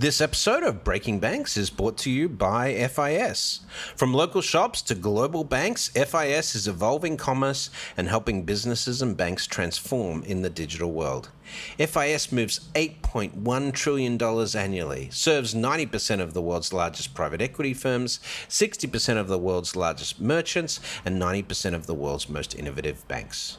This episode of Breaking Banks is brought to you by FIS. From local shops to global banks, FIS is evolving commerce and helping businesses and banks transform in the digital world. FIS moves $8.1 trillion annually, serves 90% of the world's largest private equity firms, 60% of the world's largest merchants, and 90% of the world's most innovative banks.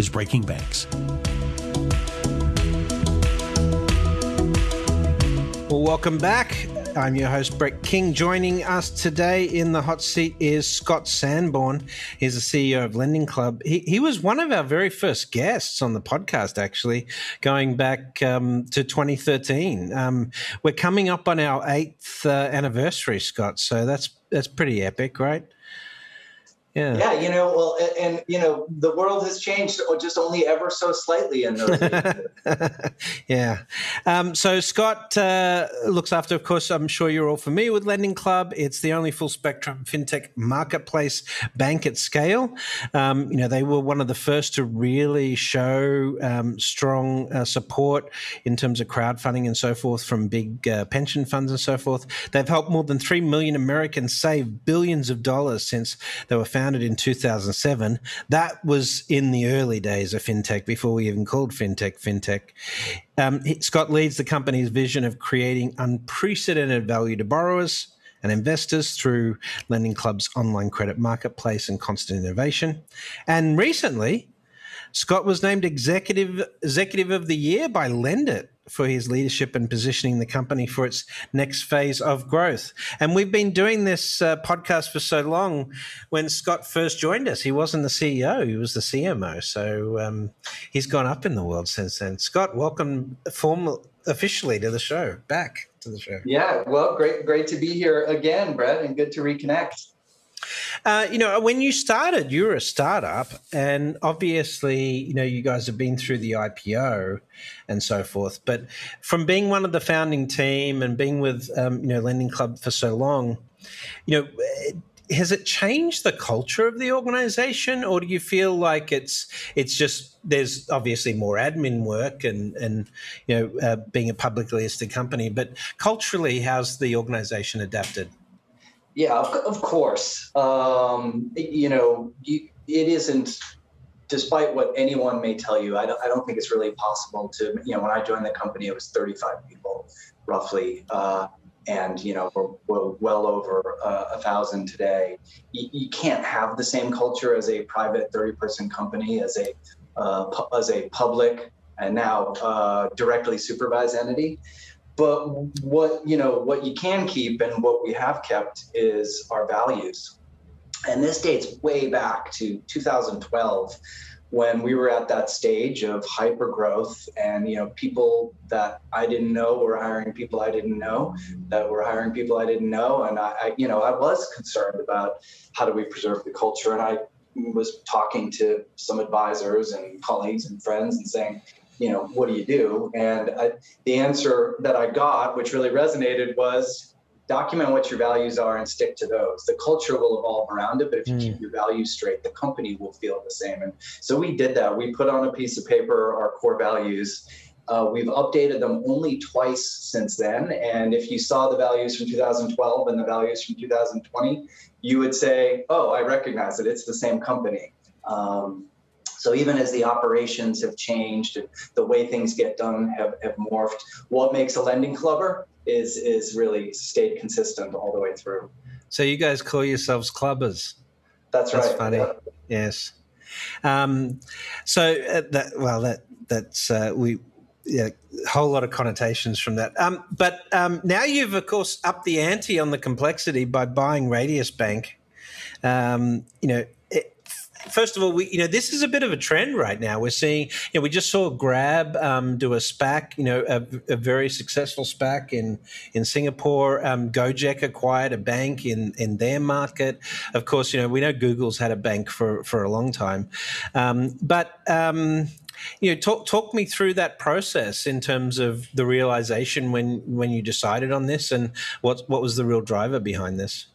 is Breaking Banks. Well, welcome back. I'm your host, Brett King. Joining us today in the hot seat is Scott Sanborn. He's the CEO of Lending Club. He, he was one of our very first guests on the podcast, actually, going back um, to 2013. Um, we're coming up on our eighth uh, anniversary, Scott. So that's that's pretty epic, right? Yeah. Yeah, you know, well, and, and, you know, the world has changed just only ever so slightly in those. yeah. Um, so Scott uh, looks after, of course, I'm sure you're all familiar with Lending Club. It's the only full spectrum fintech marketplace bank at scale. Um, you know, they were one of the first to really show um, strong uh, support in terms of crowdfunding and so forth from big uh, pension funds and so forth. They've helped more than three million Americans save billions of dollars since they were founded founded in 2007. That was in the early days of fintech, before we even called fintech fintech. Um, Scott leads the company's vision of creating unprecedented value to borrowers and investors through Lending Club's online credit marketplace and constant innovation. And recently, Scott was named executive executive of the year by Lendit for his leadership and positioning the company for its next phase of growth. And we've been doing this uh, podcast for so long. When Scott first joined us, he wasn't the CEO; he was the CMO. So um, he's gone up in the world since then. Scott, welcome formal officially to the show. Back to the show. Yeah, well, great, great to be here again, Brett, and good to reconnect. Uh, you know, when you started, you were a startup, and obviously, you know, you guys have been through the IPO and so forth. But from being one of the founding team and being with, um, you know, Lending Club for so long, you know, has it changed the culture of the organization, or do you feel like it's it's just there's obviously more admin work and and you know uh, being a publicly listed company, but culturally, how's the organization adapted? Yeah, of, of course. Um, you know, you, it isn't, despite what anyone may tell you, I don't, I don't think it's really possible to, you know, when I joined the company, it was 35 people roughly. Uh, and, you know, we're, we're well over uh, a thousand today. You, you, can't have the same culture as a private 30 person company, as a, uh, pu- as a public and now uh, directly supervised entity. But what you know, what you can keep and what we have kept is our values. And this dates way back to 2012 when we were at that stage of hyper growth and you know people that i didn't know were hiring people i didn't know that were hiring people i didn't know and I, I, you know i was concerned about how do we preserve the culture and i was talking to some advisors and colleagues and friends and saying you know, what do you do? And I, the answer that I got, which really resonated, was document what your values are and stick to those. The culture will evolve around it, but if you mm. keep your values straight, the company will feel the same. And so we did that. We put on a piece of paper our core values. Uh, we've updated them only twice since then. And if you saw the values from 2012 and the values from 2020, you would say, oh, I recognize it. It's the same company. Um, so even as the operations have changed, and the way things get done have, have morphed. What makes a lending clubber is is really stayed consistent all the way through. So you guys call yourselves clubbers? That's, that's right. funny. Yeah. Yes. Um, so uh, that well that that's uh, we yeah, a whole lot of connotations from that. Um, but um, now you've, of course, upped the ante on the complexity by buying Radius Bank. Um, you know, first of all, we you know this is a bit of a trend right now. We're seeing, you know, we just saw Grab um, do a SPAC, you know, a, a, very successful SPAC in in Singapore. Um, Gojek acquired a bank in in their market. Of course, you know, we know Google's had a bank for for a long time, um, but um, you know, talk talk me through that process in terms of the realization when when you decided on this, and what what was the real driver behind this.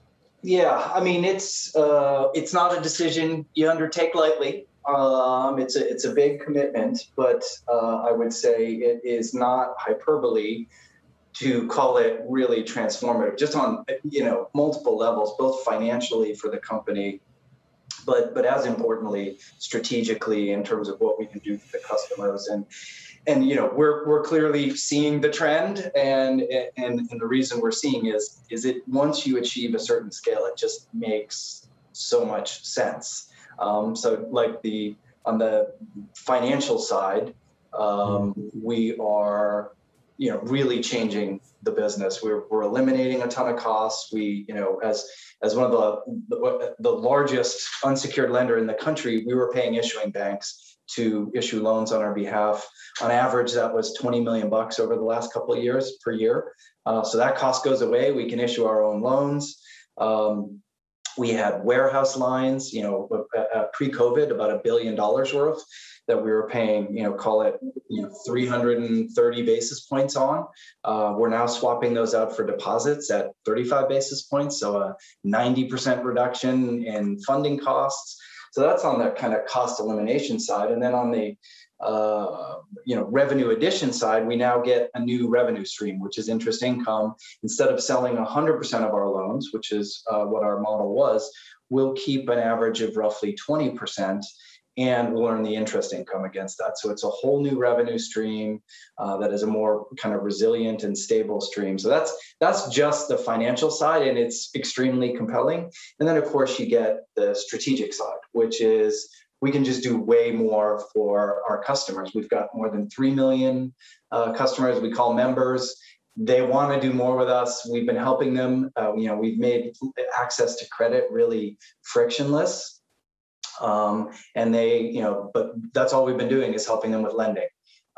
Yeah, I mean it's uh, it's not a decision you undertake lightly. Um, it's a it's a big commitment, but uh, I would say it is not hyperbole to call it really transformative, just on you know multiple levels, both financially for the company, but but as importantly, strategically in terms of what we can do for the customers and and you know we're we're clearly seeing the trend and and and the reason we're seeing is is it once you achieve a certain scale it just makes so much sense. Um, so like the on the financial side um, we are you know really changing the business. We're, we're eliminating a ton of costs. We you know as as one of the, the the largest unsecured lender in the country we were paying issuing banks to issue loans on our behalf on average, that was 20 million bucks over the last couple of years per year. Uh, so that cost goes away. We can issue our own loans. Um, we had warehouse lines, you know, uh, uh pre-COVID, about a billion dollars worth that we were paying, you know, call it you know, 330 basis points on. Uh, we're now swapping those out for deposits at 35 basis points, so a 90% reduction in funding costs. So that's on the kind of cost elimination side, and then on the uh, you know revenue addition side, we now get a new revenue stream, which is interest income. Instead of selling 100% of our loans, which is uh, what our model was, we'll keep an average of roughly 20% and we'll earn the interest income against that. So it's a whole new revenue stream uh, that is a more kind of resilient and stable stream. So that's that's just the financial side, and it's extremely compelling. And then of course you get the strategic side, which is we can just do way more for our customers. We've got more than 3 million uh, customers we call members. They want to do more with us. We've been helping them. Uh, you know, we've made access to credit really frictionless. Um, and they, you know, but that's all we've been doing is helping them with lending.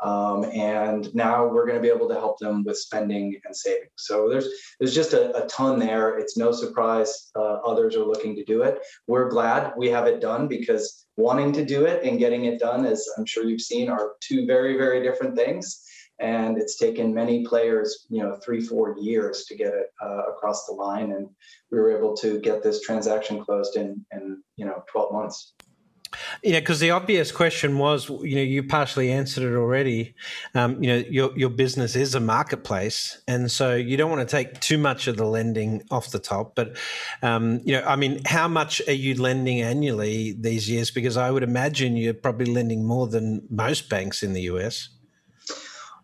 Um, and now we're going to be able to help them with spending and saving. So there's there's just a, a ton there. It's no surprise uh, others are looking to do it. We're glad we have it done because wanting to do it and getting it done, as I'm sure you've seen, are two very very different things. And it's taken many players, you know, three four years to get it uh, across the line, and we were able to get this transaction closed in in you know 12 months. Yeah, because the obvious question was, you know, you partially answered it already. Um, you know, your your business is a marketplace, and so you don't want to take too much of the lending off the top. But um, you know, I mean, how much are you lending annually these years? Because I would imagine you're probably lending more than most banks in the US.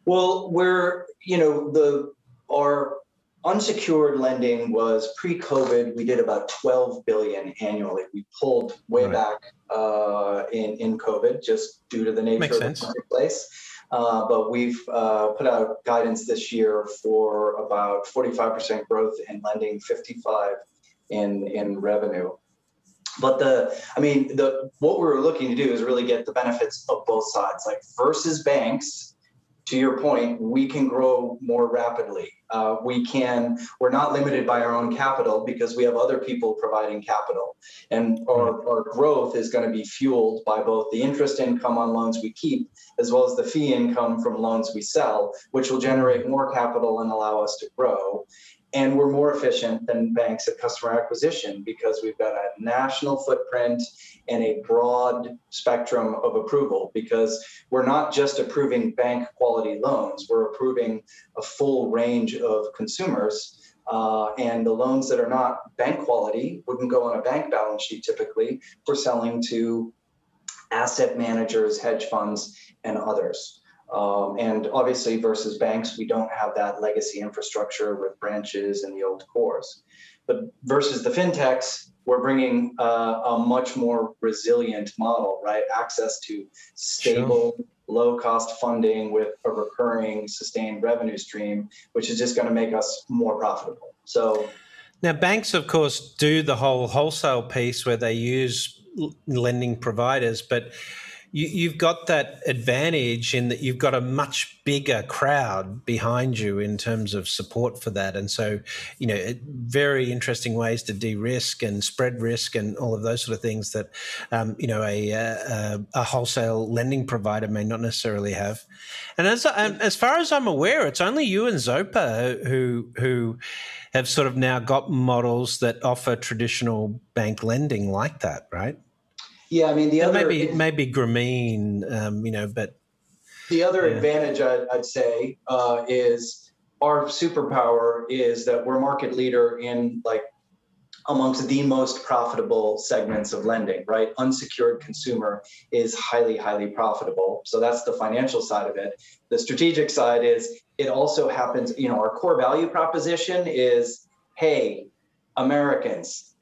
Well, we're you know the our unsecured lending was pre-COVID. We did about 12 billion annually. We pulled way right. back uh, in in COVID just due to the nature Makes of sense. the marketplace. Uh, but we've uh, put out guidance this year for about 45% growth in lending, 55 in in revenue. But the, I mean, the what we're looking to do is really get the benefits of both sides, like versus banks to your point, we can grow more rapidly. Uh, we can, we're not limited by our own capital because we have other people providing capital. And our, our growth is going to be fueled by both the interest income on loans we keep as well as the fee income from loans we sell, which will generate more capital and allow us to grow and we're more efficient than banks at customer acquisition because we've got a national footprint and a broad spectrum of approval because we're not just approving bank quality loans we're approving a full range of consumers uh, and the loans that are not bank quality wouldn't go on a bank balance sheet typically. We're selling to asset managers hedge funds and others um, and obviously, versus banks, we don't have that legacy infrastructure with branches and the old cores. But versus the fintechs, we're bringing uh, a much more resilient model, right? Access to stable, sure. low cost funding with a recurring, sustained revenue stream, which is just going to make us more profitable. So, now banks, of course, do the whole wholesale piece where they use lending providers, but you, have got that advantage in that you've got a much bigger crowd behind you in terms of support for that. And so, you know, very interesting ways to de risk and spread risk and all of those sort of things that, um, you know, a, a, a, wholesale lending provider may not necessarily have. And as, um, as far as I'm aware, it's only you and Zopa who, who, have sort of now got models that offer traditional bank lending like that, right? Yeah, I mean the other maybe maybe Grameen, um, you know, but the other yeah. advantage I'd, I'd say uh, is our superpower is that we're market leader in like amongst the most profitable segments of lending, right? Unsecured consumer is highly, highly profitable. So that's the financial side of it. The strategic side is it also happens, you know, our core value proposition is hey, Americans,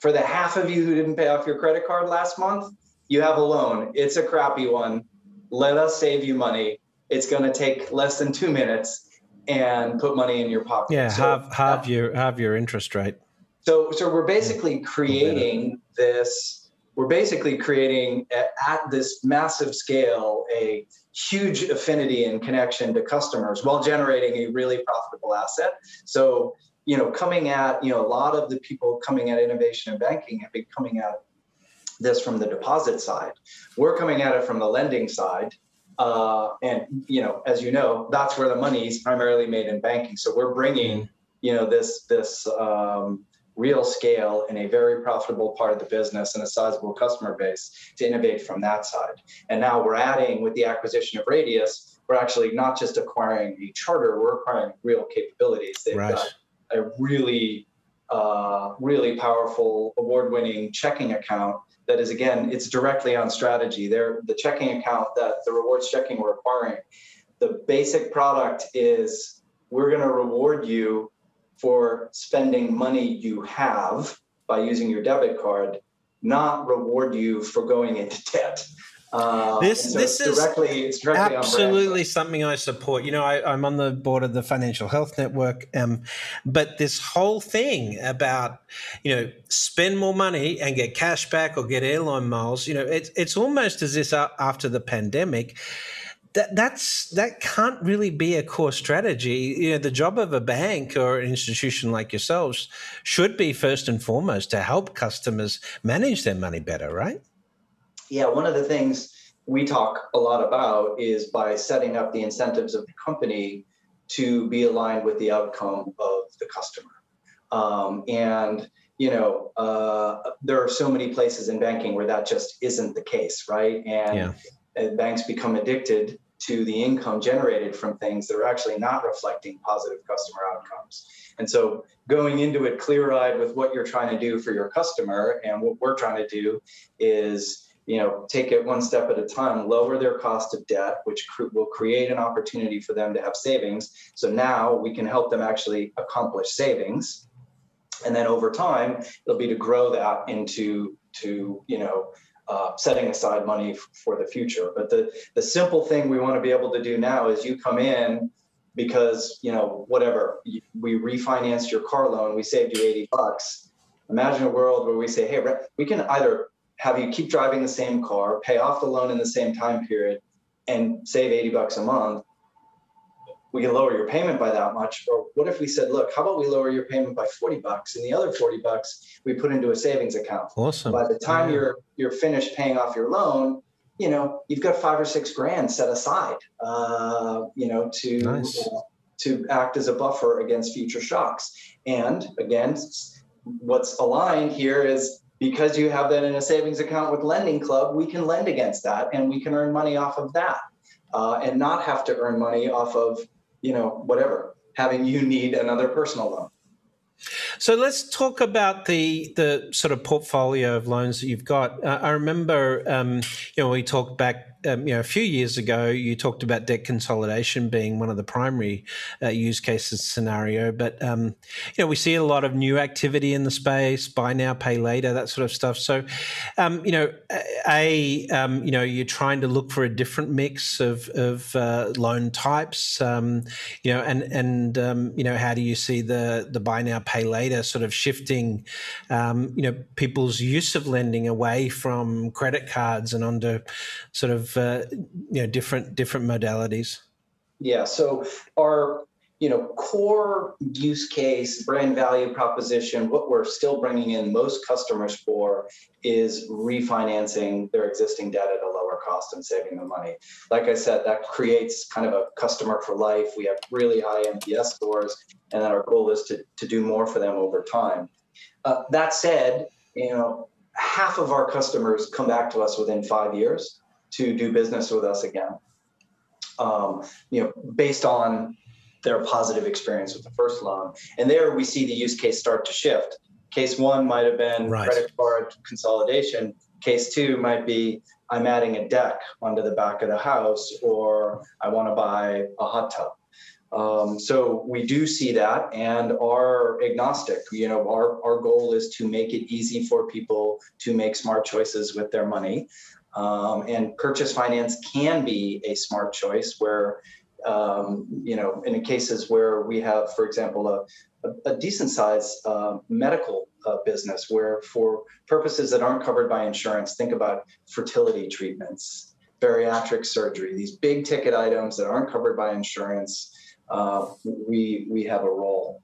for the half of you who didn't pay off your credit card last month, you have a loan. It's a crappy one. Let us save you money. It's going to take less than two minutes and put money in your pocket. Yeah, so, have have uh, your have your interest rate. So so we're basically creating this. We're basically creating at, at this massive scale a huge affinity and connection to customers while generating a really profitable asset. So you know, coming at, you know, a lot of the people coming at innovation and banking have been coming at this from the deposit side. We're coming at it from the lending side. Uh, and, you know, as you know, that's where the money is primarily made in banking. So we're bringing, you know, this, this, um, real scale in a very profitable part of the business and a sizable customer base to innovate from that side. And now we're adding with the acquisition of Radius, we're actually not just acquiring a charter, we're acquiring real capabilities. They've right. got a really, uh, really powerful award-winning checking account that is again, it's directly on strategy. They're the checking account that the rewards checking we're acquiring. The basic product is we're going to reward you for spending money you have by using your debit card, not reward you for going into debt. Uh, this so this is directly, it's directly absolutely something I support. You know, I, am on the board of the Financial Health Network, um, but this whole thing about you know spend more money and get cash back or get airline miles. You know, it's it's almost as if after the pandemic. That, that's that can't really be a core strategy. You know, the job of a bank or an institution like yourselves should be first and foremost to help customers manage their money better, right? Yeah, one of the things we talk a lot about is by setting up the incentives of the company to be aligned with the outcome of the customer. Um, and you know, uh, there are so many places in banking where that just isn't the case, right? And yeah. banks become addicted to the income generated from things that are actually not reflecting positive customer outcomes. And so going into it clear eyed with what you're trying to do for your customer and what we're trying to do is you know, take it one step at a time, lower their cost of debt, which cr- will create an opportunity for them to have savings. So now we can help them actually accomplish savings. And then over time, it'll be to grow that into to you know uh, setting aside money f- for the future. But the the simple thing we want to be able to do now is you come in because you know whatever we refinanced your car loan, we saved you eighty bucks. Imagine a world where we say, hey, we can either have you keep driving the same car, pay off the loan in the same time period, and save 80 bucks a month, we can lower your payment by that much. Or what if we said, look, how about we lower your payment by 40 bucks and the other 40 bucks we put into a savings account. Awesome. By the time yeah. you're you're finished paying off your loan, you know, you've got five or six grand set aside, uh, you know, to nice. uh, to act as a buffer against future shocks. And again, what's aligned here is because you have that in a savings account with lending club we can lend against that and we can earn money off of that uh, and not have to earn money off of you know whatever having you need another personal loan so let's talk about the the sort of portfolio of loans that you've got. Uh, I remember, um, you know, we talked back um, you know, a few years ago, you talked about debt consolidation being one of the primary uh, use cases scenario. But um, you know, we see a lot of new activity in the space, buy now, pay later, that sort of stuff. So, um, you know, a um, you know, you're trying to look for a different mix of of uh, loan types. Um, you know, and and you know, how do you see the the buy now, pay later sort of shifting? you know, people's use of lending away from credit cards and onto sort of uh, you know different different modalities? Yeah. So our you know core use case brand value proposition what we're still bringing in most customers for is refinancing their existing debt at a lower cost and saving them money. Like i said that creates kind of a customer for life. We have really high nps scores and then our goal is to, to do more for them over time. Uh, that said you know half of our customers come back to us within five years to do business with us again. Um, you know, based on their positive experience with the first loan. And there we see the use case start to shift. Case one might have been right. credit card consolidation. Case two might be I'm adding a deck onto the back of the house, or I want to buy a hot tub. Um, so we do see that and are agnostic. You know, our, our goal is to make it easy for people to make smart choices with their money. Um, and purchase finance can be a smart choice where, um, you know, in cases where we have, for example, a, a, decent sized uh, medical uh, business where for purposes that aren't covered by insurance, think about fertility treatments, bariatric surgery, these big ticket items that aren't covered by insurance uh, we we have a role.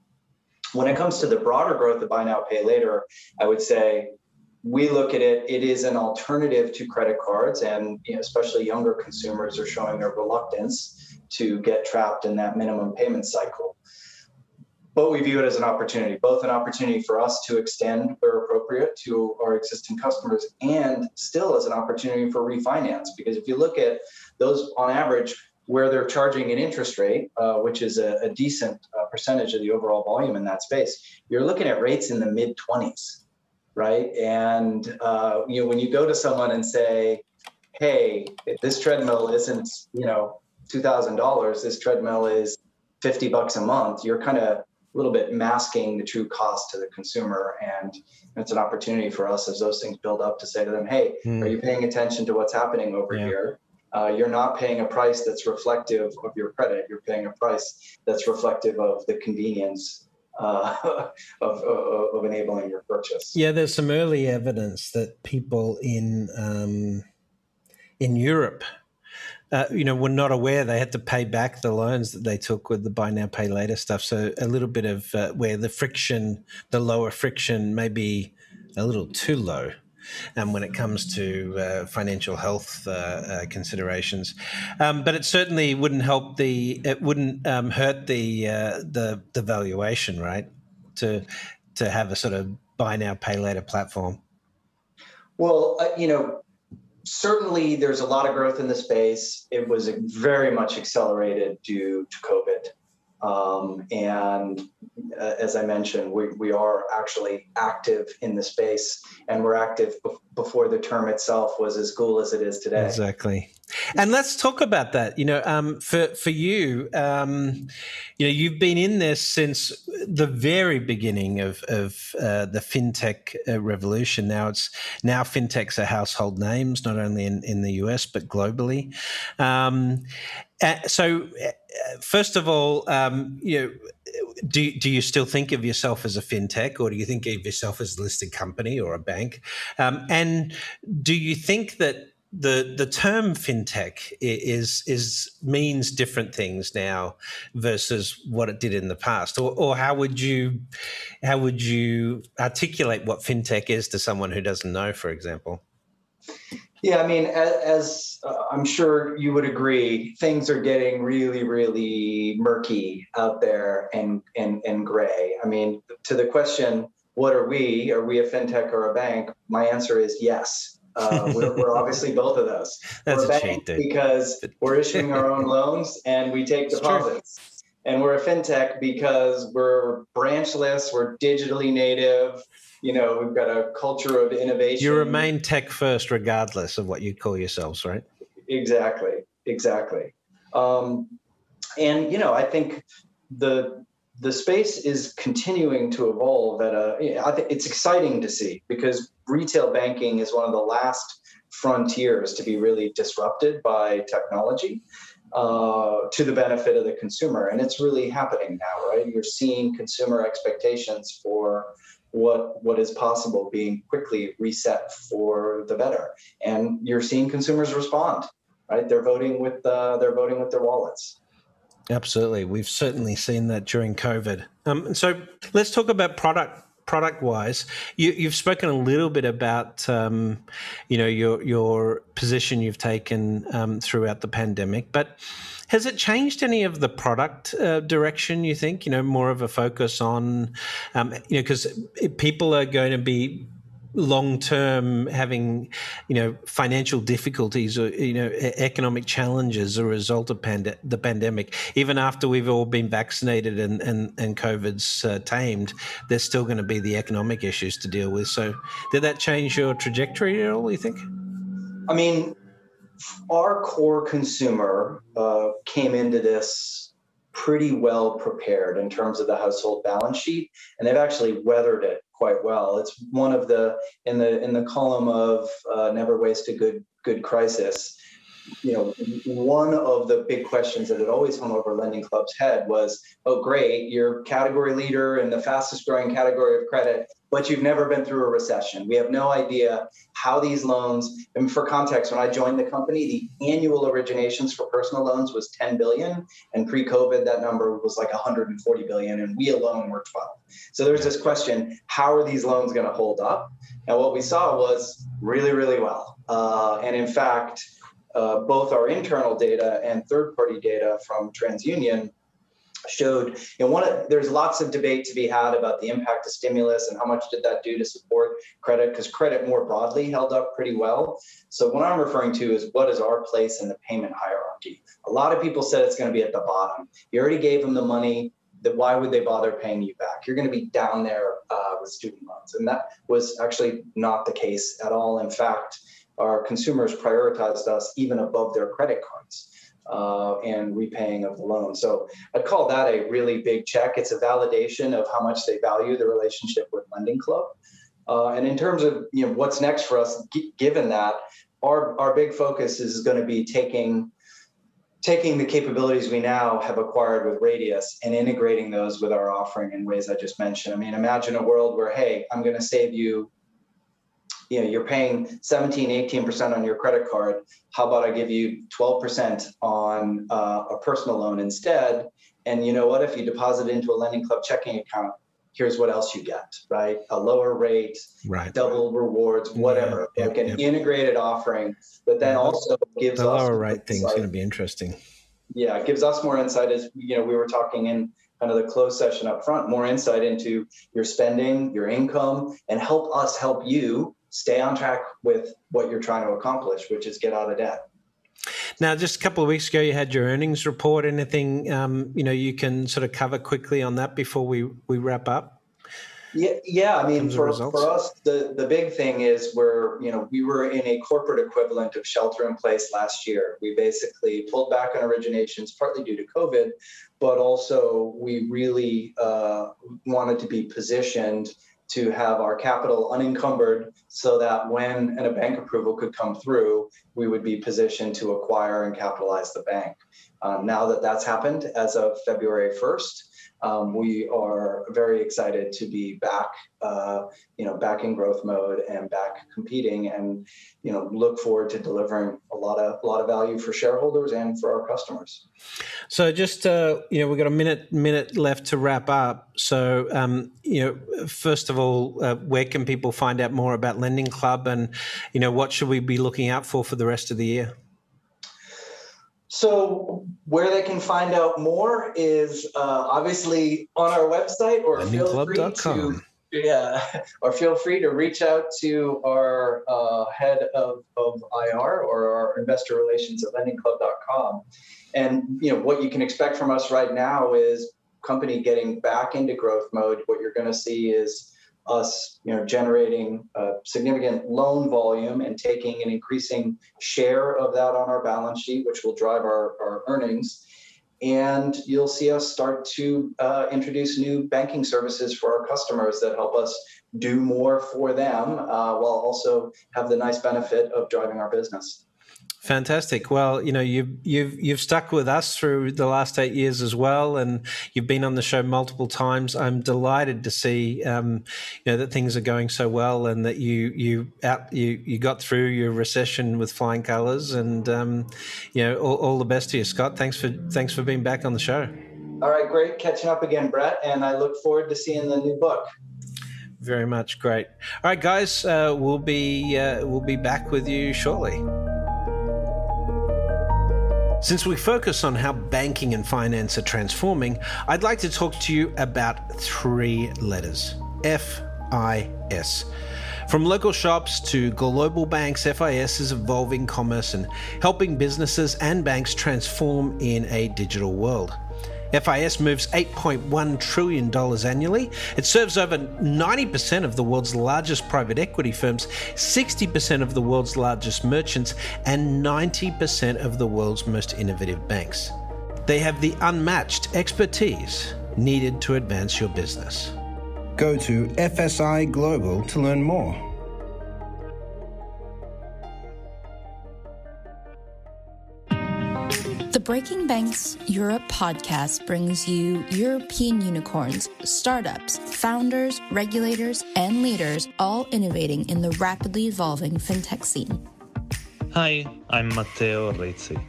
When it comes to the broader growth of buy now pay later, I would say we look at it. It is an alternative to credit cards, and you know, especially younger consumers are showing their reluctance to get trapped in that minimum payment cycle. But we view it as an opportunity, both an opportunity for us to extend where appropriate to our existing customers, and still as an opportunity for refinance. Because if you look at those on average, where they're charging an interest rate, uh, which is a, a decent uh, percentage of the overall volume in that space, you're looking at rates in the mid 20s, right? And uh, you know when you go to someone and say, "Hey, this treadmill isn't you know two thousand dollars. This treadmill is fifty bucks a month," you're kind of a little bit masking the true cost to the consumer, and it's an opportunity for us as those things build up to say to them, "Hey, mm. are you paying attention to what's happening over yeah. here?" uh, you're not paying a price that's reflective of your credit. You're paying a price that's reflective of the convenience uh, of, of, of, enabling your purchase. Yeah, there's some early evidence that people in um, in Europe. Uh, you know, were not aware they had to pay back the loans that they took with the buy now, pay later stuff. So a little bit of uh, where the friction, the lower friction, may be a little too low um, when it comes to uh, financial health uh, uh, considerations. Um, but it certainly wouldn't help the it wouldn't um, hurt the uh, the the valuation, right? To to have a sort of buy now pay later platform. Well, you know, certainly there's a lot of growth in the space. It was very much accelerated due to COVID. Um, and uh, as I mentioned, we, we are actually active in the space and we're active be- before the term itself was as cool as it is today. Exactly. And let's talk about that. You know, um, for for you, um, you know, you've been in this since the very beginning of of uh, the fintech uh, revolution. Now it's now fintechs are household names, not only in in the US but globally. Um, uh, so, uh, first of all, um, you know do, do you still think of yourself as a fintech or do you think of yourself as a listed company or a bank? Um, and do you think that the the term fintech is is means different things now versus what it did in the past or, or how would you how would you articulate what fintech is to someone who doesn't know for example yeah, I mean, as, as uh, I'm sure you would agree, things are getting really, really murky out there and and and gray. I mean, to the question, what are we? Are we a fintech or a bank? My answer is yes. Uh, we're, we're, obviously both of those. That's we're a, bank because we're issuing our own loans and we take deposits. And we're a fintech because we're branchless, we're digitally native, you know, we've got a culture of innovation. You remain tech first, regardless of what you call yourselves, right? exactly, exactly. Um, and you know, I think the the space is continuing to evolve at a. I think it's exciting to see because retail banking is one of the last frontiers to be really disrupted by technology uh, to the benefit of the consumer. And it's really happening now, right? You're seeing consumer expectations for what what is possible being quickly reset for the better, and you're seeing consumers respond. Right? They're voting with uh, they're voting with their wallets. Absolutely, we've certainly seen that during COVID. Um, so let's talk about product product wise, you, have spoken a little bit about um, you know your your position you've taken um, throughout the pandemic, but has it changed any of the product uh, direction? You think you know more of a focus on um, you know because people are going to be long term having you know financial difficulties or you know economic challenges as a result of pand- the pandemic. Even after we've all been vaccinated and and, and covid's uh, tamed there's still going to be the economic issues to deal with. So did that change your trajectory at all you think? I mean our core consumer uh, came into this pretty well prepared in terms of the household balance sheet and they've actually weathered it quite well. It's one of the in the in the column of uh, never waste a good good crisis. You know, one of the big questions that had always hung over Lending Club's head was, "Oh, great, you're category leader in the fastest growing category of credit but you've never been through a recession. We have no idea how these loans, and for context, when I joined the company, the annual originations for personal loans was 10 billion, and pre-COVID that number was like 140 billion, and we alone were 12. So there's this question, how are these loans going to hold up? And what we saw was really, really well. Uh, and in fact, uh, both our internal data and third-party data from TransUnion showed you know one of, there's lots of debate to be had about the impact of stimulus and how much did that do to support credit because credit more broadly held up pretty well. So what i'm referring to is what is our place in the payment hierarchy? A lot of people said it's going to be at the bottom. You already gave them the money that why would they bother paying you back? You're going to be down there uh, with student loans. And that was actually not the case at all. In fact our consumers prioritized us even above their credit cards uh, and repaying of the loan. So I'd call that a really big check. It's a validation of how much they value the relationship with Lending Club. Uh, and in terms of you know what's next for us, g- given that our our big focus is going to be taking taking the capabilities we now have acquired with Radius and integrating those with our offering in ways I just mentioned. I mean, imagine a world where hey, I'm going to save you you know you're paying 17 18% on your credit card. How about i give you 12% on uh, a personal loan instead? And you know what? If you deposit into a lending club checking account here's what else you get right? A lower rate right. double rewards whatever yeah, like an integrated offering but then also gives the lower rate thing is going to be interesting. Yeah it gives us more insight as you know we were talking in kind of the closed session up front more insight into your spending your income and help us help you stay on track with what you're trying to accomplish, which is get out of debt. Now, just a couple of weeks ago, you had your earnings report. Anything um, you know you can sort of cover quickly on that before we we wrap up? Yeah, yeah. I mean, for, for us, the, the big thing is we're, you know, we were in a corporate equivalent of shelter in place last year. We basically pulled back on originations, partly due to COVID, but also we really uh, wanted to be positioned to have our capital unencumbered so that when a bank approval could come through, we would be positioned to acquire and capitalize the bank. Um, now that that's happened as of February 1st, um, we are very excited to be back, uh, you know, back in growth mode and back competing, and you know, look forward to delivering a lot of a lot of value for shareholders and for our customers. So, just uh, you know, we've got a minute minute left to wrap up. So, um, you know, first of all, uh, where can people find out more about Lending Club, and you know, what should we be looking out for for the rest of the year? So where they can find out more is uh, obviously on our website, or feel free to yeah, or feel free to reach out to our uh, head of, of IR or our investor relations at lendingclub.com. And you know what you can expect from us right now is company getting back into growth mode. What you're going to see is us, you know, generating a significant loan volume and taking an increasing share of that on our balance sheet, which will drive our, our earnings. And you'll see us start to uh, introduce new banking services for our customers that help us do more for them uh, while also have the nice benefit of driving our business. Fantastic. Well, you know, you've you've you've stuck with us through the last eight years as well, and you've been on the show multiple times. I'm delighted to see, um, you know, that things are going so well, and that you you out you you got through your recession with flying colours, and um, you know, all, all the best to you, Scott. Thanks for thanks for being back on the show. All right, great catching up again, Brett, and I look forward to seeing the new book very much great all right guys uh, we'll be uh, we'll be back with you shortly since we focus on how banking and finance are transforming, I'd like to talk to you about three letters F I S. From local shops to global banks, FIS is evolving commerce and helping businesses and banks transform in a digital world. FIS moves $8.1 trillion annually. It serves over 90% of the world's largest private equity firms, 60% of the world's largest merchants, and 90% of the world's most innovative banks. They have the unmatched expertise needed to advance your business. Go to FSI Global to learn more. Breaking Banks Europe podcast brings you European unicorns, startups, founders, regulators, and leaders all innovating in the rapidly evolving fintech scene. Hi, I'm Matteo Rizzi.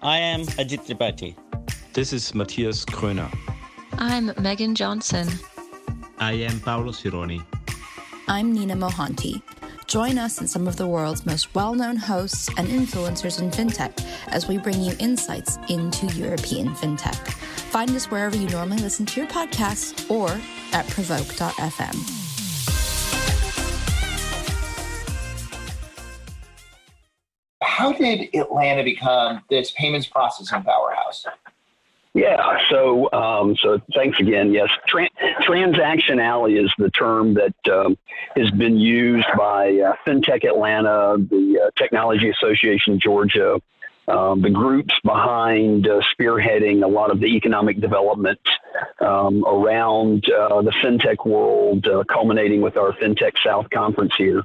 I am Ajit Tripathi. This is Matthias Kröner. I'm Megan Johnson. I am Paolo Sironi. I'm Nina Mohanty. Join us and some of the world's most well known hosts and influencers in fintech as we bring you insights into European fintech. Find us wherever you normally listen to your podcasts or at provoke.fm. How did Atlanta become this payments processing powerhouse? Yeah. So, um, so thanks again. Yes, Tran- transactionality is the term that um, has been used by uh, FinTech Atlanta, the uh, Technology Association Georgia, um, the groups behind uh, spearheading a lot of the economic development um, around uh, the fintech world, uh, culminating with our FinTech South conference here.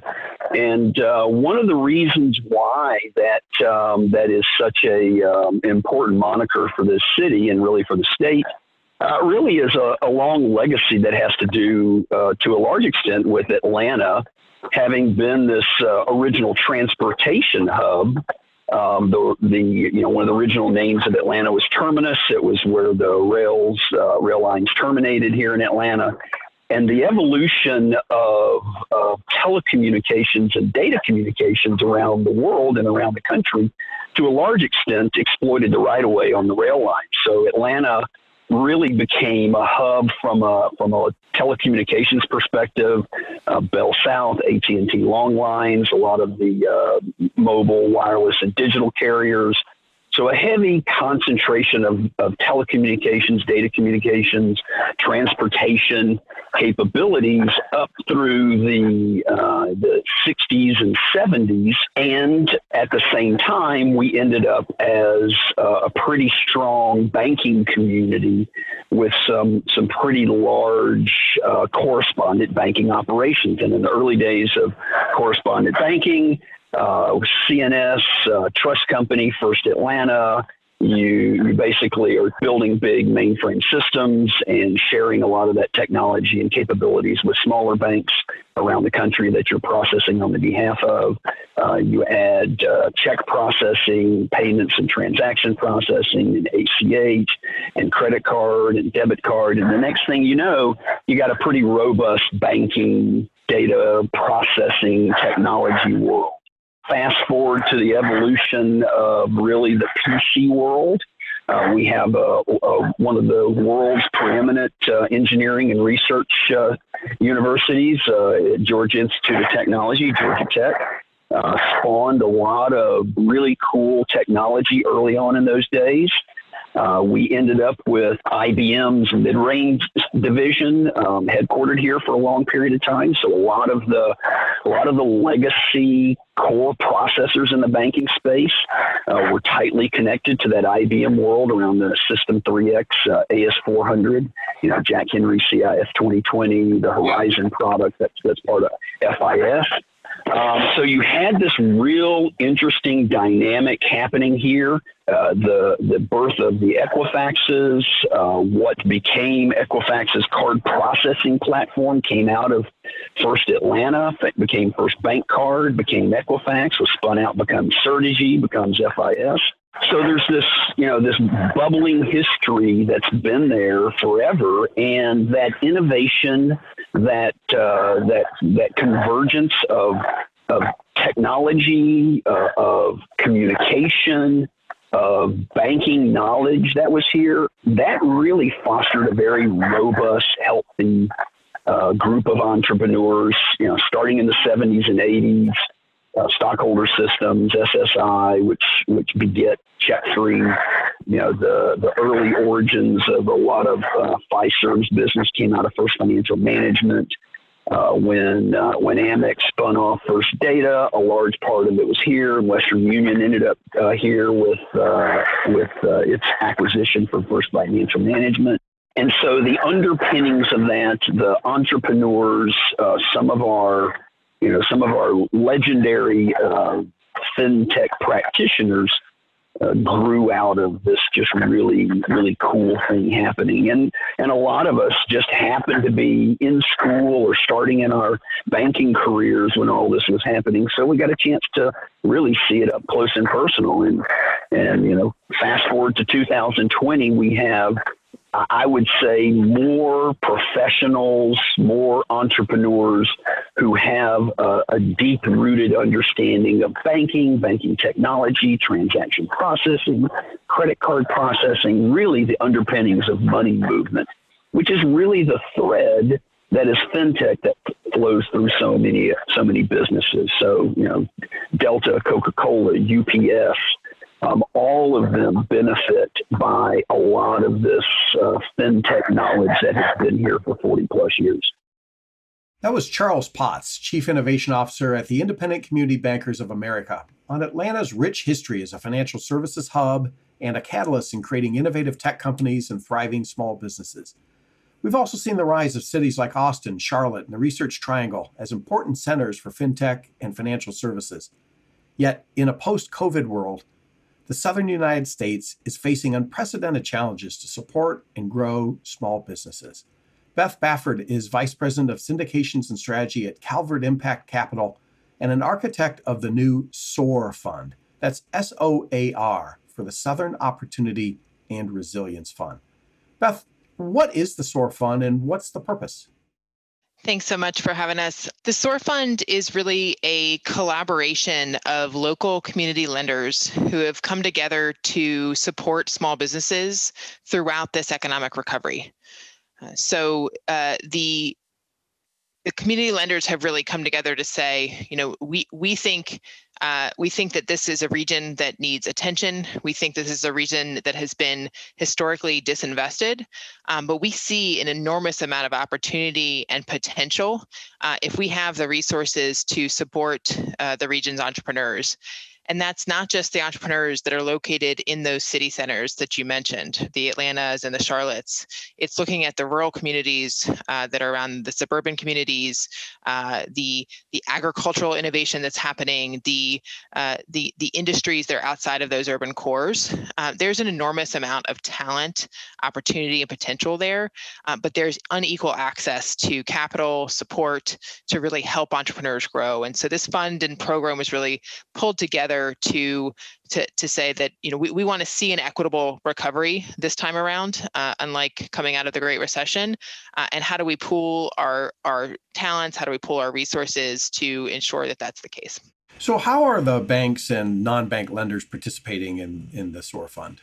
And uh, one of the reasons why that um, that is such a um, important moniker for this city and really for the state. Uh, really is a, a, long legacy that has to do, uh, to a large extent, with Atlanta having been this original transportation hub um, the, the you know one of the original names of Atlanta was Terminus. It was where the rails uh, rail lines terminated here in Atlanta, and the evolution of, of telecommunications and data communications around the world and around the country, to a large extent, exploited the right of way on the rail line. So Atlanta really became a hub from a from a telecommunications perspective. Uh, Bell South, AT and T long lines, a lot of the uh, mobile, wireless, and digital carriers. So a heavy concentration of, of telecommunications, data communications, transportation capabilities up through the uh, the 60s and 70s, and at the same time, we ended up as uh, a pretty strong banking community with some some pretty large uh, correspondent banking operations. And in the early days of correspondent banking, C&S, uh, Trust Company, First Atlanta. You, you basically are building big mainframe systems and sharing a lot of that technology and capabilities with smaller banks around the country that you're processing on the behalf of. Uh, you add uh, check processing, payments and transaction processing, and ACH, and credit card and debit card. And the next thing you know, you got a pretty robust banking data processing technology world fast forward to the evolution of really the PC world. Uh, we have uh, uh, one of the world's preeminent uh, engineering and research universities, Georgia Institute of Technology, Georgia Tech, spawned a lot of really cool technology early on in those days. Uh, we ended up with IBM's mid-range division, um, headquartered here for a long period of time. So a lot of the a lot of the legacy core processors in the banking space uh, were tightly connected to that IBM world around the System 3X uh, AS400, you know, Jack Henry CIF 2020, the Horizon product that's that's part of FIS. Um, so you had this real interesting dynamic happening here. Uh, the the birth of the Equifaxes, uh, what became Equifax's card processing platform, came out of First Atlanta, became First Bank Card, became Equifax, was spun out, becomes Certegy, becomes FIS. So there's this, you know, this bubbling history that's been there forever, and that innovation, that uh, that that convergence of of technology, uh, of communication, of banking knowledge that was here, that really fostered a very robust, healthy uh, group of entrepreneurs. You know, starting in the 70s and 80s uh, stockholder systems, SSI, which which beget three. You know, the the early origins of a lot of uh, Fiserv's business came out of First Financial Management. Uh, when uh, when Amex spun off First Data, a large part of it was here. Western Union ended up uh, here with uh, with uh, its acquisition for First Financial Management. And so the underpinnings of that, the entrepreneurs, uh, some of our you know, some of our legendary uh, fintech practitioners uh, grew out of this just really, really cool thing happening. And, and a lot of us just happened to be in school or starting in our banking careers when all this was happening. So we got a chance to really see it up close and personal. And, and, you know, fast forward to 2020, we have I would say more professionals, more entrepreneurs who have a, a deep rooted understanding of banking, banking technology, transaction processing, credit card processing, really the underpinnings of money movement, which is really the thread that is fintech that flows through so many so many businesses. So, you know, Delta, Coca-Cola, UPS, um, all of them benefit by a lot of this uh, fintech knowledge that has been here for 40 plus years. That was Charles Potts, Chief Innovation Officer at the Independent Community Bankers of America, on Atlanta's rich history as a financial services hub and a catalyst in creating innovative tech companies and thriving small businesses. We've also seen the rise of cities like Austin, Charlotte, and the Research Triangle as important centers for fintech and financial services. Yet, in a post COVID world, the southern United States is facing unprecedented challenges to support and grow small businesses. Beth Bafford is Vice President of Syndications and Strategy at Calvert Impact Capital and an architect of the new SOAR Fund. That's S O A R for the Southern Opportunity and Resilience Fund. Beth, what is the SOAR Fund and what's the purpose? Thanks so much for having us. The SOAR Fund is really a collaboration of local community lenders who have come together to support small businesses throughout this economic recovery. Uh, so uh, the the community lenders have really come together to say, you know, we we think uh, we think that this is a region that needs attention. We think this is a region that has been historically disinvested, um, but we see an enormous amount of opportunity and potential uh, if we have the resources to support uh, the region's entrepreneurs. And that's not just the entrepreneurs that are located in those city centers that you mentioned, the Atlantas and the Charlottes. It's looking at the rural communities uh, that are around the suburban communities, uh, the the agricultural innovation that's happening, the uh, the the industries that are outside of those urban cores. Uh, there's an enormous amount of talent, opportunity, and potential there, uh, but there's unequal access to capital support to really help entrepreneurs grow. And so this fund and program was really pulled together together to to to say that you know we, we want to see an equitable recovery this time around, uh, unlike coming out of the Great Recession. Uh, and how do we pool our our talents? How do we pool our resources to ensure that that's the case? So, how are the banks and non-bank lenders participating in in the SOAR fund?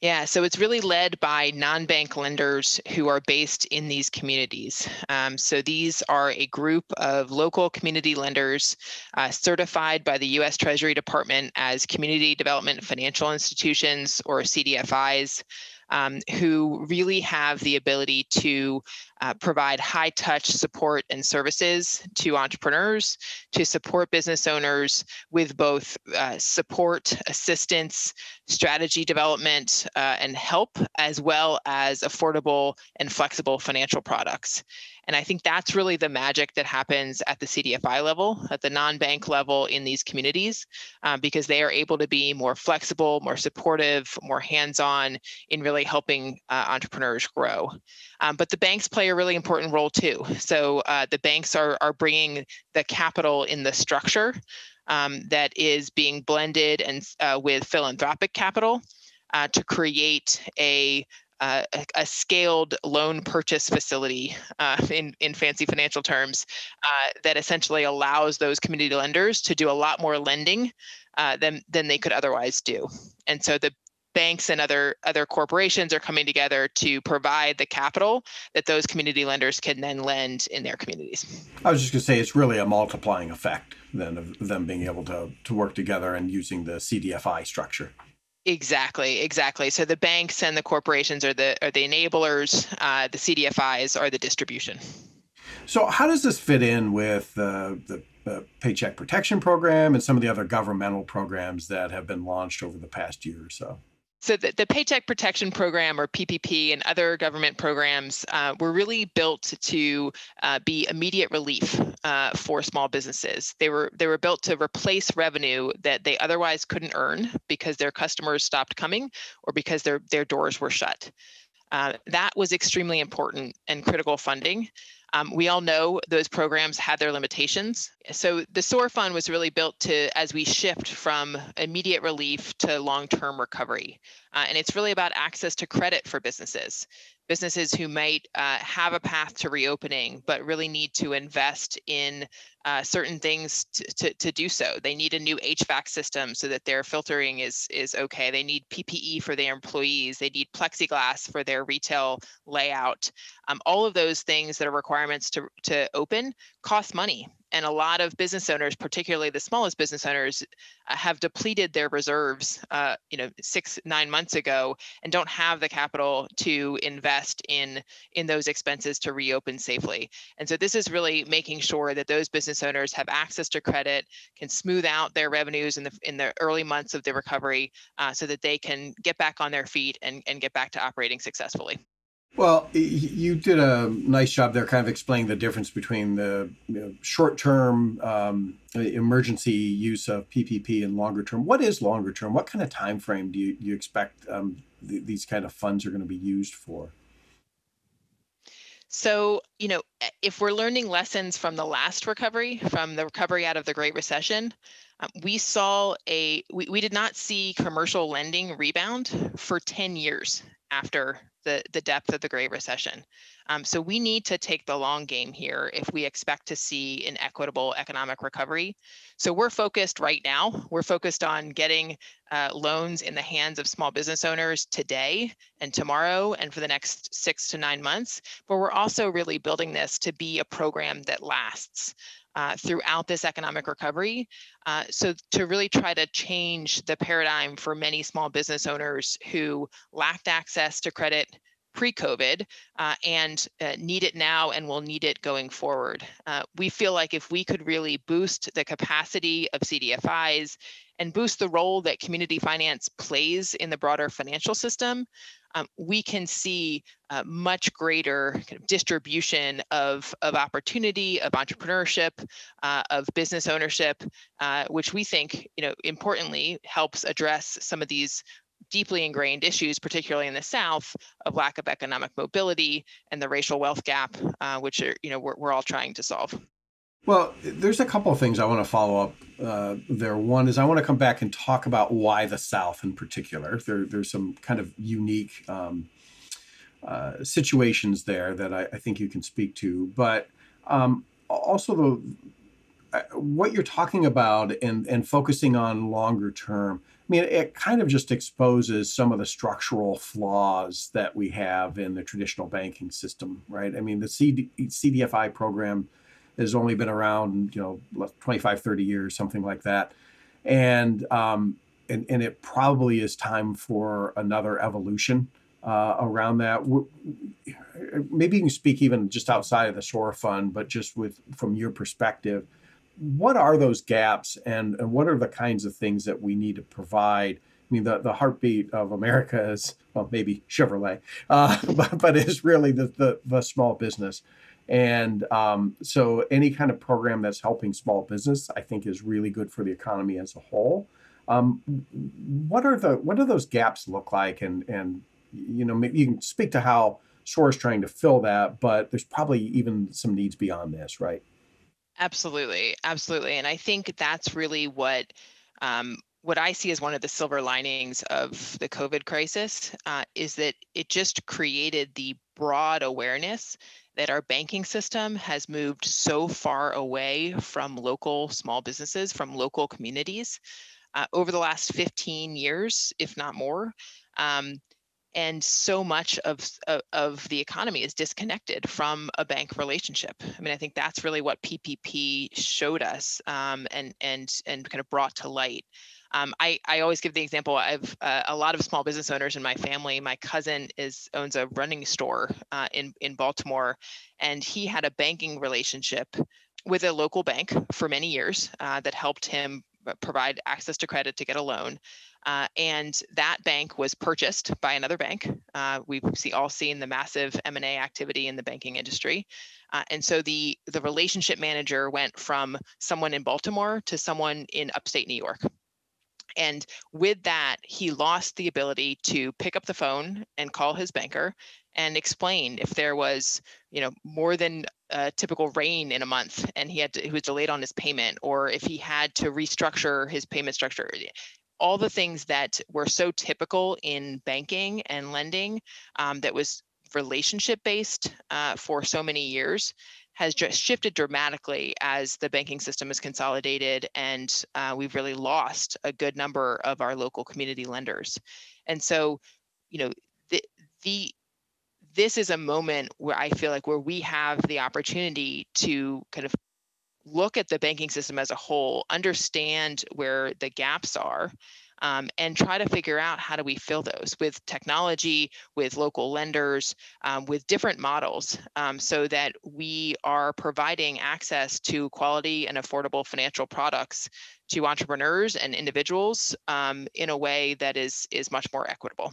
Yeah, so it's really led by non bank lenders who are based in these communities. Um, so these are a group of local community lenders uh, certified by the US Treasury Department as community development financial institutions or CDFIs um, who really have the ability to uh, provide high touch support and services to entrepreneurs, to support business owners with both uh, support, assistance, strategy development, uh, and help, as well as affordable and flexible financial products. And I think that's really the magic that happens at the CDFI level, at the non bank level in these communities, um, because they are able to be more flexible, more supportive, more hands on in really helping uh, entrepreneurs grow. Um, but the banks play a really important role too. So uh, the banks are, are bringing the capital in the structure um, that is being blended and uh, with philanthropic capital. Uh, to create a uh, a, scaled loan purchase facility uh, in, in fancy financial terms uh, that essentially allows those community lenders to do a lot more lending uh, than, than they could otherwise do. And so the banks and other other corporations are coming together to provide the capital that those community lenders can then lend in their communities. I was just going to say it's really a multiplying effect then of them being able to to work together and using the CDFI structure. Exactly, exactly. So the banks and the corporations are the are the enablers. Uh, the CDFIs are the distribution. So how does this fit in with uh, the uh, Paycheck Protection Program and some of the other governmental programs that have been launched over the past year or so? So the, the Paycheck Protection Program, or PPP, and other government programs uh, were really built to uh, be immediate relief uh, for small businesses. They were they were built to replace revenue that they otherwise couldn't earn because their customers stopped coming or because their their doors were shut. Uh, that was extremely important and critical funding. Um, we all know those programs had their limitations. So the SOAR fund was really built to as we shift from immediate relief to long-term recovery. Uh, and it's really about access to credit for businesses businesses who might uh, have a path to reopening, but really need to invest in uh, certain things to, to, to, do so. They need a new HVAC system so that their filtering is, is okay. They need PPE for their employees. They need plexiglass for their retail layout. Um, all of those things that are requirements to, to open cost money and a lot of business owners, particularly the smallest business owners, uh, have depleted their reserves, uh, you know, six nine months ago, and don't have the capital to invest in in those expenses to reopen safely. And so this is really making sure that those business owners have access to credit, can smooth out their revenues in the in the early months of the recovery, uh, so that they can get back on their feet and and get back to operating successfully. Well, you did a nice job there, kind of explaining the difference between the you know, short-term um, emergency use of PPP and longer term. What is longer term? What kind of time frame do you, you expect um, th- these kind of funds are going to be used for? So, you know, if we're learning lessons from the last recovery, from the recovery out of the Great Recession, um, we saw a we, we did not see commercial lending rebound for 10 years after the, the depth of the Great Recession. Um, so we need to take the long game here if we expect to see an equitable economic recovery. So we're focused right now, we're focused on getting uh, loans in the hands of small business owners today and tomorrow and for the next six to nine months. But we're also really building this to be a program that lasts. Uh, throughout this economic recovery. Uh, so to really try to change the paradigm for many small business owners who lacked access to credit pre-COVID uh, and uh, need it now and will need it going forward. Uh, we feel like if we could really boost the capacity of CDFIs and boost the role that community finance plays in the broader financial system, um, we can see much greater kind of distribution of, of opportunity, of entrepreneurship, uh, of business ownership, uh, which we think, you know, importantly helps address some of these deeply ingrained issues, particularly in the South, of lack of economic mobility and the racial wealth gap, uh, which are, you know, we're, we're all trying to solve. Well, there's a couple of things I want to follow up uh, there. One is I want to come back and talk about why the South in particular. There, there's some kind of unique um, uh, situations there that I, I, think you can speak to, but um, also the uh, what you're talking about and and focusing on longer term. Mean, it kind of just exposes some of the structural flaws that we have in the traditional banking system, right? I mean, the CD, CDFI program has only been around, you know, 25, 30 years, something like that. And, um, and, and it probably is time for another evolution uh, around that. Maybe you can speak even just outside of the SOAR fund, but just with from your perspective, what are those gaps and, and what are the kinds of things that we need to provide? I mean, the, the heartbeat of America is, well, maybe Chevrolet, uh, but, but is really the, the, the small business. And um, so any kind of program that's helping small business, I think, is really good for the economy as a whole. Um, what are the what do those gaps look like? And and you know, you can speak to how SOAR is trying to fill that, but there's probably even some needs beyond this, right? Absolutely, absolutely, and I think that's really what um, what I see as one of the silver linings of the COVID crisis uh, is that it just created the broad awareness that our banking system has moved so far away from local small businesses, from local communities uh, over the last 15 years, if not more. Um, and so much of, of, of the economy is disconnected from a bank relationship. I mean, I think that's really what PPP showed us um, and and and kind of brought to light. Um, I, I always give the example. I've uh, a lot of small business owners in my family. My cousin is owns a running store uh, in in Baltimore, and he had a banking relationship with a local bank for many years uh, that helped him uh, provide access to credit to get a loan. Uh, and that bank was purchased by another bank. Uh, we've see, all seen the massive M&A activity in the banking industry. Uh, and so the, the relationship manager went from someone in Baltimore to someone in upstate New York. And with that, he lost the ability to pick up the phone and call his banker and explain if there was, you know, more than a typical rain in a month and he had to, he was delayed on his payment, or if he had to restructure his payment structure all the things that were so typical in banking and lending um, that was relationship based uh, for so many years has just shifted dramatically as the banking system is consolidated and uh, we've really lost a good number of our local community lenders. And so you know the, the this is a moment where i feel like where we have the opportunity to kind of look at the banking system as a whole, understand where the gaps are, um, and try to figure out how do we fill those with technology, with local lenders, um, with different models, um, so that we are providing access to quality and affordable financial products to entrepreneurs and individuals um, in a way that is is much more equitable.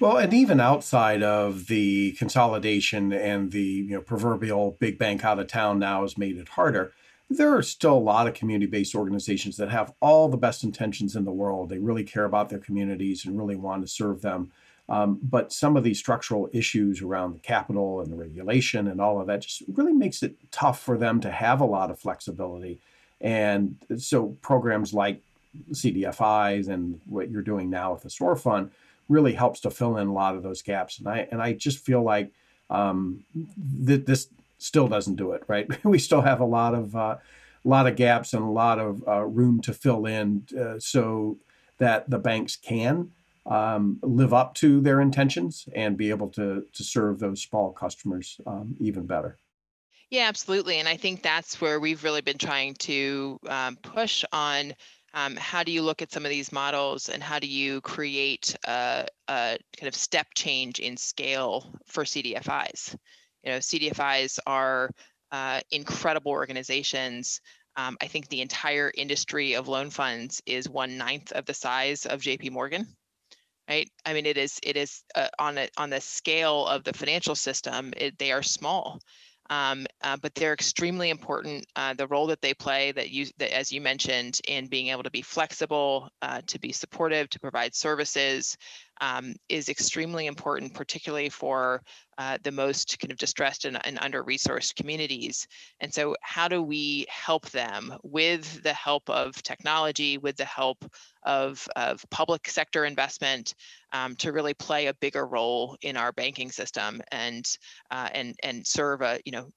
Well, and even outside of the consolidation and the you know proverbial big bank out of town now has made it harder there are still a lot of community based organizations that have all the best intentions in the world. They really care about their communities and really want to serve them. Um, but some of these structural issues around the capital and the regulation and all of that just really makes it tough for them to have a lot of flexibility. And so programs like CDFIs and what you're doing now with the SOAR Fund really helps to fill in a lot of those gaps. And I and I just feel like um, th- this still doesn't do it right. we still have a lot of uh, lot of gaps and a lot of uh, room to fill in uh, so that the banks can um, live up to their intentions and be able to to serve those small customers um, even better. Yeah, absolutely, and I think that's where we've really been trying to um, push on. Um, how do you look at some of these models and how do you create a, a kind of step change in scale for CDFIs? You know, CDFIs are uh, incredible organizations. Um, I think the entire industry of loan funds is one ninth of the size of JP Morgan. Right. I mean, it is it is uh, on a, on the scale of the financial system. It, they are small, um, uh, but they're extremely important. Uh, the role that they play, that you, that, as you mentioned, in being able to be flexible, uh, to be supportive, to provide services, um, is extremely important, particularly for uh, the most kind of distressed and, and under-resourced communities. And so, how do we help them with the help of technology, with the help of, of public sector investment, um, to really play a bigger role in our banking system and uh, and and serve a you know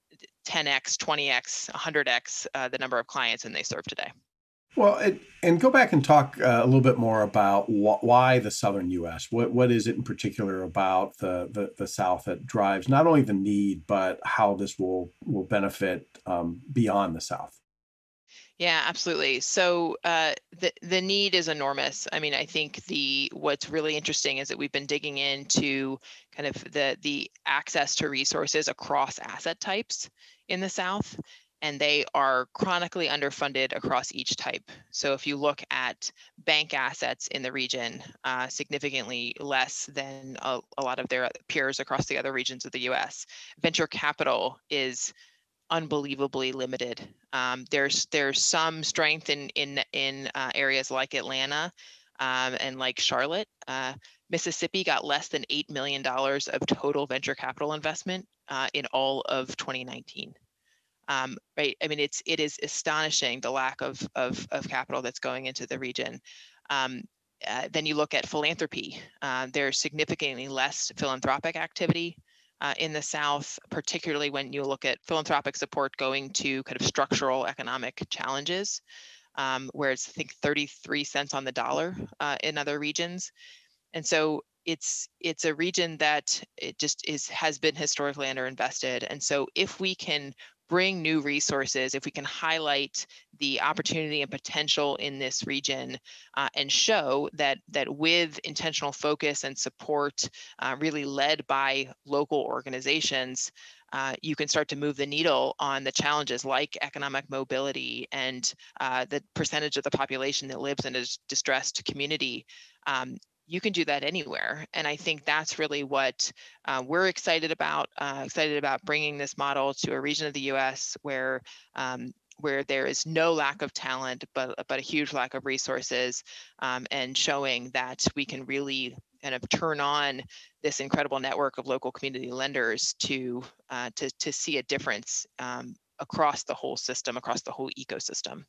10x, 20x, 100x uh, the number of clients than they serve today. Well, it, and go back and talk uh, a little bit more about wh- why the southern U.S. What what is it in particular about the, the, the South that drives not only the need but how this will will benefit um, beyond the South? Yeah, absolutely. So uh, the the need is enormous. I mean, I think the what's really interesting is that we've been digging into kind of the the access to resources across asset types in the South, and they are chronically underfunded across each type. So if you look at bank assets in the region, uh, significantly less than a, a lot of their peers across the other regions of the U.S. Venture capital is unbelievably limited. Um, there's there's some strength in in in uh, areas like Atlanta um, and like Charlotte. Uh, Mississippi got less than eight million dollars of total venture capital investment uh, in all of 2019. Um, right? I mean, it's it is astonishing the lack of of, of capital that's going into the region. Um, uh, then you look at philanthropy. Uh, there's significantly less philanthropic activity uh, in the South, particularly when you look at philanthropic support going to kind of structural economic challenges, um, where it's I think 33 cents on the dollar uh, in other regions, and so it's it's a region that it just is has been historically underinvested, and so if we can bring new resources, if we can highlight the opportunity and potential in this region uh, and show that that with intentional focus and support uh, really led by local organizations, uh, you can start to move the needle on the challenges like economic mobility and uh, the percentage of the population that lives in a distressed community. Um, you can do that anywhere. And I think that's really what uh, we're excited about, uh, excited about bringing this model to a region of the US where um, where there is no lack of talent, but, but a huge lack of resources, um, and showing that we can really kind of turn on this incredible network of local community lenders to, uh, to, to see a difference um, across the whole system, across the whole ecosystem.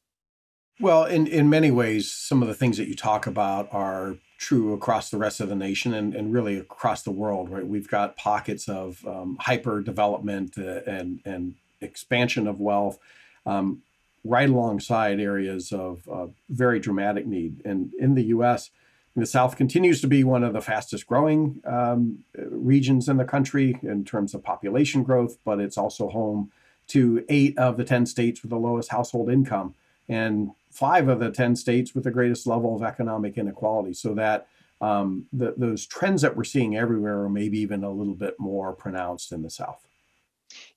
Well, in, in many ways, some of the things that you talk about are true across the rest of the nation and, and really across the world, right? We've got pockets of um, hyper development uh, and, and expansion of wealth um, right alongside areas of uh, very dramatic need. And in the US, the South continues to be one of the fastest growing um, regions in the country in terms of population growth, but it's also home to eight of the 10 states with the lowest household income. And five of the 10 states with the greatest level of economic inequality. So that um, the, those trends that we're seeing everywhere are maybe even a little bit more pronounced in the South.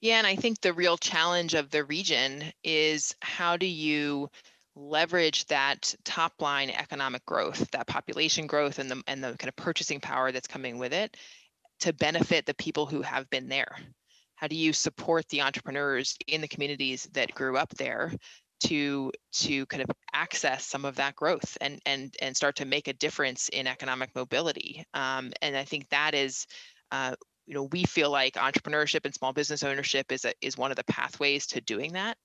Yeah, and I think the real challenge of the region is how do you leverage that top line economic growth, that population growth and the and the kind of purchasing power that's coming with it to benefit the people who have been there? How do you support the entrepreneurs in the communities that grew up there to to kind of access some of that growth and and and start to make a difference in economic mobility. Um, and I think that is. Uh, you know, we feel like entrepreneurship and small business ownership is a, is one of the pathways to doing that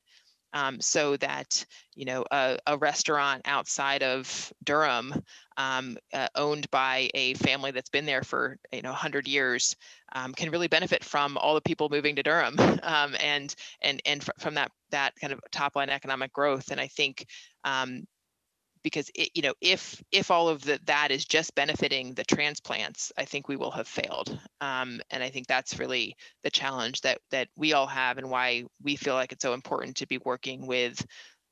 um, so that you know a, a, restaurant outside of Durham, um, uh, owned by a family that's been there for you know 100 years, um, can really benefit from all the people moving to Durham um, and and and fr- from that that kind of top line economic growth. And I think um, because it, you know if if all of the, that is just benefiting the transplants i think we will have failed um, and i think that's really the challenge that that we all have and why we feel like it's so important to be working with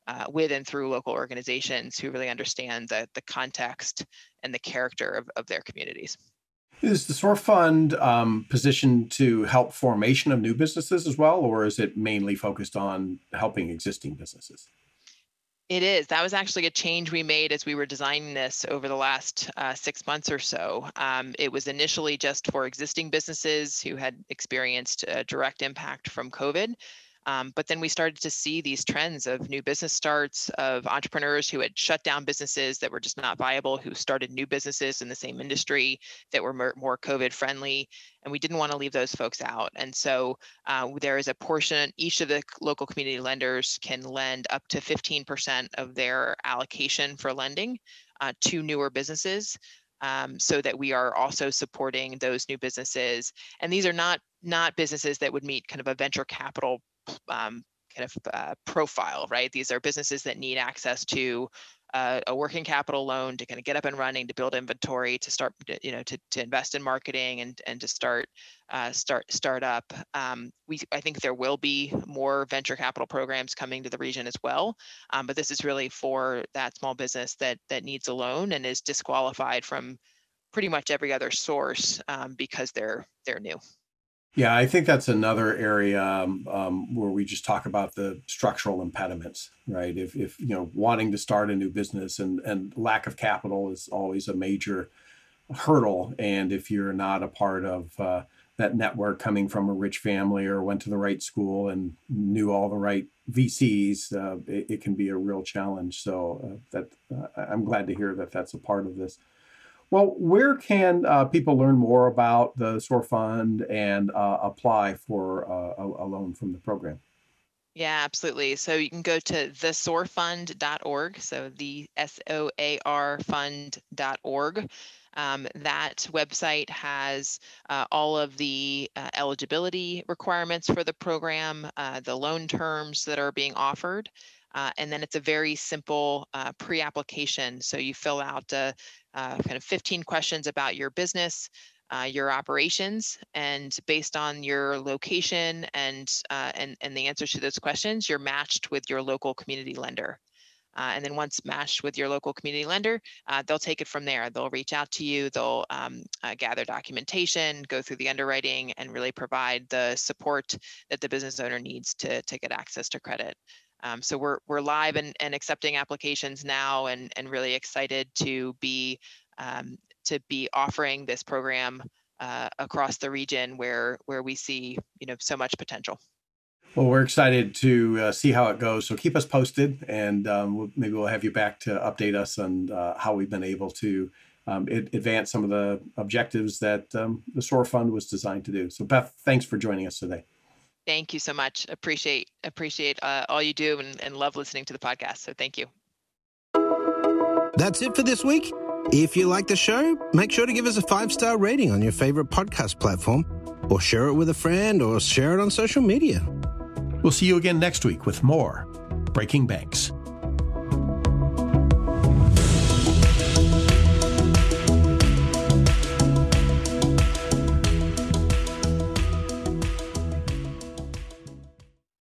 uh, with and through local organizations who really understand the, the context and the character of, of their communities is the SOAR Fund um, positioned to help formation of new businesses as well, or is it mainly focused on helping existing businesses? It is. That was actually a change we made as we were designing this over the last uh, six months or so. Um, it was initially just for existing businesses who had experienced a direct impact from COVID. Um, but then we started to see these trends of new business starts, of entrepreneurs who had shut down businesses that were just not viable, who started new businesses in the same industry that were more, more COVID friendly. And we didn't want to leave those folks out. And so uh, there is a portion, each of the local community lenders can lend up to 15% of their allocation for lending uh, to newer businesses. Um, so that we are also supporting those new businesses. And these are not not businesses that would meet kind of a venture capital um, kind of uh, profile, right? These are businesses that need access to uh, a working capital loan to kind of get up and running, to build inventory, to start, you know, to, to invest in marketing and and to start uh, start start up. Um, we I think there will be more venture capital programs coming to the region as well, um, but this is really for that small business that that needs a loan and is disqualified from pretty much every other source um, because they're they're new. Yeah, I think that's another area um, um, where we just talk about the structural impediments, right? If, if you know wanting to start a new business and and lack of capital is always a major hurdle, and if you're not a part of uh, that network coming from a rich family or went to the right school and knew all the right VCs, uh, it, it, can be a real challenge. So uh, that uh, I'm glad to hear that that's a part of this. Well, where can uh, people learn more about the SOAR Fund and uh, apply for uh, a, a, loan from the program? Yeah, absolutely. So you can go to thesoarfund.org. So the S O A R fund.org. Um, that website has uh, all of the uh, eligibility requirements for the program, uh, the loan terms that are being offered. Uh, and then it's a very simple uh, pre-application. So you fill out uh, kind of 15 questions about your business, your operations, and based on your location and, and, and the answers to those questions, you're matched with your local community lender. Uh, and then once matched with your local community lender, uh, they'll take it from there. They'll reach out to you, they'll um, uh, gather documentation, go through the underwriting, and really provide the support that the business owner needs to, to get access to credit. Um, so we're we're live and, and accepting applications now, and and really excited to be um, to be offering this program uh, across the region where where we see you know so much potential. Well, we're excited to uh, see how it goes. So keep us posted, and um, we'll, maybe we'll have you back to update us on uh, how we've been able to um, advance some of the objectives that um, the SOAR Fund was designed to do. So, Beth, thanks for joining us today. Thank you so much. Appreciate appreciate uh, all you do and, and love listening to the podcast. So thank you. That's it for this week. If you like the show, make sure to give us a five star rating on your favorite podcast platform, or share it with a friend, or share it on social media. We'll see you again next week with more Breaking Banks.